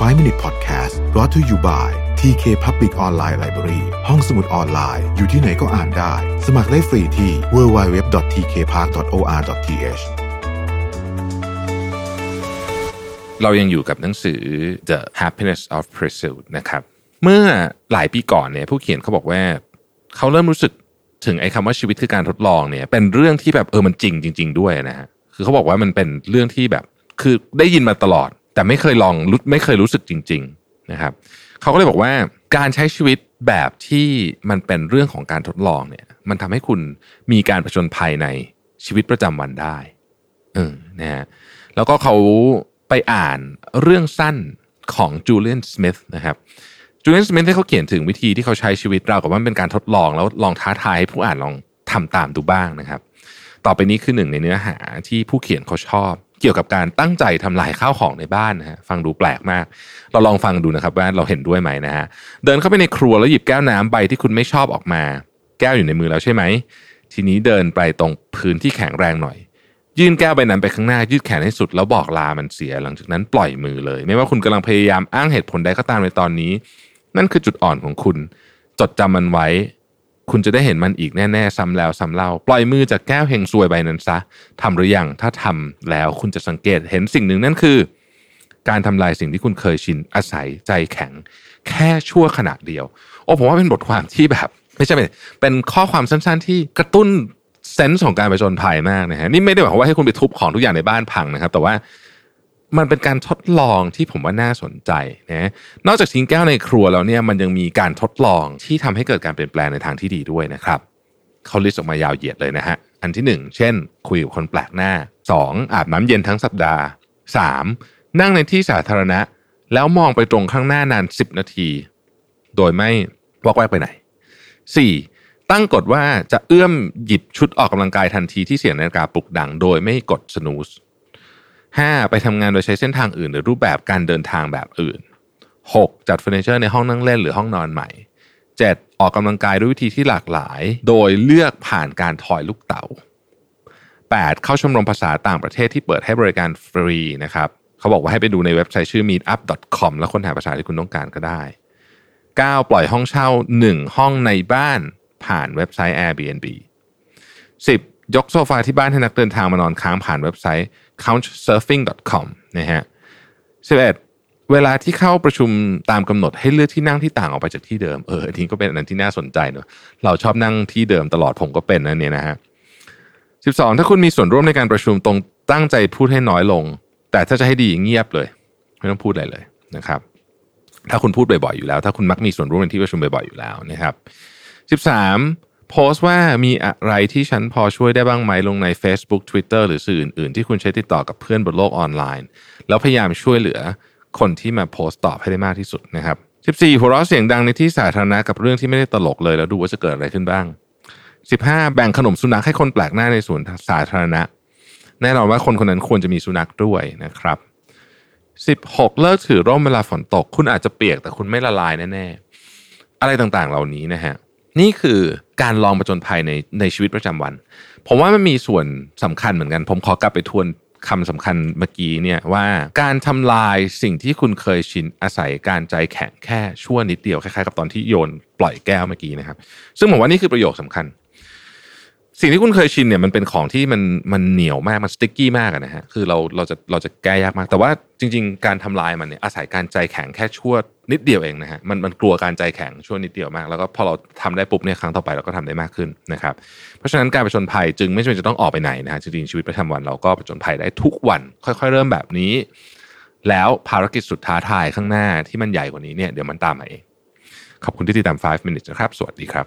5 Minute Podcast brought to you by TK Public Online Library ห้องสมุดออนไลน์ อยู่ที่ไหนก็อ่านได้ สมัครได้ฟรีที่ www.tkpark.or.th เรายังอยู่กับหนังสือ The Happiness of Pursuit นะครับ เมื่อหลายปีก่อนเนี่ยผู้เขียนเขาบอกว่าเขาเริ่มรู้สึกถึงไอ้คำว่าชีวิตคือการทดลองเนี่ย เป็นเรื่องที่แบบเออมันจริงจริง ๆ ด้วยนะฮะคือเขาบอกว่ามันเป็นเรื่องที่แบบคือได้ยินมาตลอด แต่ไม่เคยลองรู้ไม่เคยรู้สึกจริง ๆนะครับเขาก็เลยบอกว่าการใช้ชีวิตแบบที่มันเป็นเรื่องของการทดลองเนี่ย มันทำให้คุณมีการผจญภัยในชีวิตประจำวันได้ เออนะฮะแล้วก็เขาไปอ่านเรื่องสั้นของจูเลียนสมิธนะครับจูเลียนสมิธที่เขาเขียนถึงวิธีที่เขาใช้ชีวิตเรากับว่ามันเป็นการทดลองแล้วลองท้าทายให้ผู้อ่านลองทำตามดูบ้างนะครับ ต่อไปนี้คือหนึ่งในเนื้อหาที่ผู้เขียนเขาชอบ เกี่ยวกับการตั้งใจทำลายข้าวของในบ้านนะฮะฟังดูแปลกมาก เราลองฟังดูนะครับว่าเราเห็นด้วยไหมนะฮะเดินเข้าไปในครัวแล้วหยิบแก้วน้ำใบที่คุณไม่ชอบออกมา แก้วอยู่ในมือแล้วใช่ไหมทีนี้เดินไปตรงพื้นที่แข็งแรงหน่อย ยื่นแก้วใบนั้นไปข้างหน้ายืดแขนให้สุดแล้วบอกลามันเสียหลังจากนั้นปล่อยมือเลย ไม่ว่าคุณกำลังพยายามอ้างเหตุผลใดก็ตามในตอนนี้ นั่นคือจุดอ่อนของคุณ จดจำมันไว้ คุณจะได้เห็นมันอีกแน่ ๆ ซ้ำแล้วซ้ำเล่า ปล่อยมือจากแก้วเฮงซวยใบนั้นซะทำหรือยังถ้าทำแล้วคุณจะสังเกตเห็นสิ่งหนึ่งนั่นคือ การทำลายสิ่งที่คุณเคยชินอาศัยใจแข็ง แค่ชั่วขณะเดียว โอ้ผมว่าเป็นบทความที่แบบ ไม่ใช่เป็นเป็นข้อความสั้น ๆ ที่กระตุ้นเซนส์ของการไปจนภัยมากนะฮะนี่ไม่ได้หมายความว่าให้คุณไปทุบของทุกอย่างในบ้านพังนะครับ แต่ว่า มันเป็นการทดลองที่ผมว่าน่าสนใจนะนอกจากทิ้งแก้วในครัวแล้วเนี่ยมันยังมีการทดลองที่ทำให้เกิดการเปลี่ยนแปลงในทางที่ดีด้วยนะครับเขาลิสต์ออกมายาวเหยียดเลยนะฮะอันที่หนึ่งเช่น คุยกับคนแปลกหน้าสองอาบน้ำเย็นทั้งสัปดาห์สามนั่งในที่สาธารณะ แล้วมองไปตรงข้างหน้านาน 10 นาที โดยไม่วอกแวกไปไหน 4. ตั้งกฎว่าจะเอื้อมหยิบชุดออกกำลังกายทันทีที่เสียงนาฬิกาปลุกดัง โดยไม่กดสนูส 5. ไปทำงานโดยใช้เส้นทางอื่น หรือรูปแบบการเดินทางแบบอื่น 6. จัดเฟอร์นิเจอร์ในห้องนั่งเล่นหรือห้องนอนใหม่ 7. ออกกำลังกายด้วยวิธีที่หลากหลาย โดยเลือกผ่านการถอยลูกเต๋า 8. เข้าชมรมภาษาต่างประเทศที่เปิดให้บริการฟรีนะครับเขาบอกว่าให้ไปดูในเว็บไซต์ชื่อ meetup.com แล้วค้นหาภาษาที่คุณต้องการก็ได้ 9. ปล่อยห้องเช่า 1 ห้องในบ้านผ่านเว็บไซต์ Airbnb 10. ยกโซฟาที่บ้านให้นักเดินทางมานอนค้างผ่านเว็บไซต์ couchsurfing.com นะฮะ 11. เวลาที่เข้าประชุมตามกำหนดให้เลือกที่นั่งที่ต่างออกไปจากที่เดิมเอออันนี้ก็เป็นอันที่น่าสนใจเนอะเราชอบนั่งที่เดิมตลอดผมก็เป็นนะเนี่ยนะฮะ 12. ถ้าคุณมีส่วนร่วมในการประชุมตรงตั้งใจพูดให้น้อยลง แต่ถ้าจะให้ดีเงียบเลย ไม่ต้องพูดอะไรเลยนะครับ ถ้าคุณพูดบ่อยๆอยู่แล้ว ถ้าคุณมักมีส่วนร่วมในที่ประชุมบ่อยๆอยู่แล้วนะครับ 13. โพสต์ว่ามีอะไรที่ฉันพอช่วยได้บ้างไหมลงใน Facebook Twitter หรือสื่ออื่นๆ ที่คุณใช้ติดต่อกับเพื่อนบนโลกออนไลน์ แล้วพยายามช่วยเหลือคนที่มาโพสต์ตอบให้ได้มากที่สุดนะครับ 14. หัวเราะเสียงดังในที่สาธารณะกับเรื่องที่ไม่ได้ตลกเลยแล้วดูว่าจะเกิดอะไรขึ้นบ้าง 15. แบ่งขนมสุนัขให้คนแปลกหน้าในสวนสาธารณะ แน่นอนว่าคนคนนั้นควรจะมีสุนัขด้วยนะครับ 16 เลิกถือร่มเวลาฝนตก คุณอาจจะเปียกแต่คุณไม่ละลายแน่ๆอะไรต่างๆเหล่านี้นะฮะ นี่คือการลองประจนภัยในในชีวิตประจำวัน ผมว่ามันมีส่วนสำคัญเหมือนกัน ผมขอกลับไปทวนคำสำคัญเมื่อกี้เนี่ยว่าการทำลายสิ่งที่คุณเคยชินอาศัยการใจแข็งแค่ชั่วนิดเดียวคล้ายๆกับตอนที่โยนปล่อยแก้วเมื่อกี้นะครับ ซึ่งผมว่านี่คือประโยคสำคัญ สิ่งที่คุณเคยชินเนี่ยมันเป็นของที่มันมันเหนียวมากมันสติ๊กกี้มากนะฮะคือเราเราจะเราจะแก้ยากมาก แต่ว่าจริง ๆ การทำลายมันเนี่ยอาศัยการใจแข็งแค่ชั่วนิดเดียวเองนะฮะมันมันกลัวการใจแข็งชั่วนิดเดียวมาก แล้วก็พอเราทำได้ปุ๊บเนี่ยครั้งต่อไปเราก็ทำได้มากขึ้นนะครับเพราะฉะนั้นการประชนภัยจึงไม่จำเป็นจะต้องออกไปไหนนะฮะจริงๆชีวิตประจำวันเราก็ประชนภัยได้ทุกวัน ค่อย ๆ เริ่มแบบนี้ แล้วภารกิจสุดท้าทายข้างหน้าที่มันใหญ่กว่านี้เนี่ยเดี๋ยวมันตามมาเองขอบคุณที่ติดตาม 5 minutes นะครับ สวัสดีครับ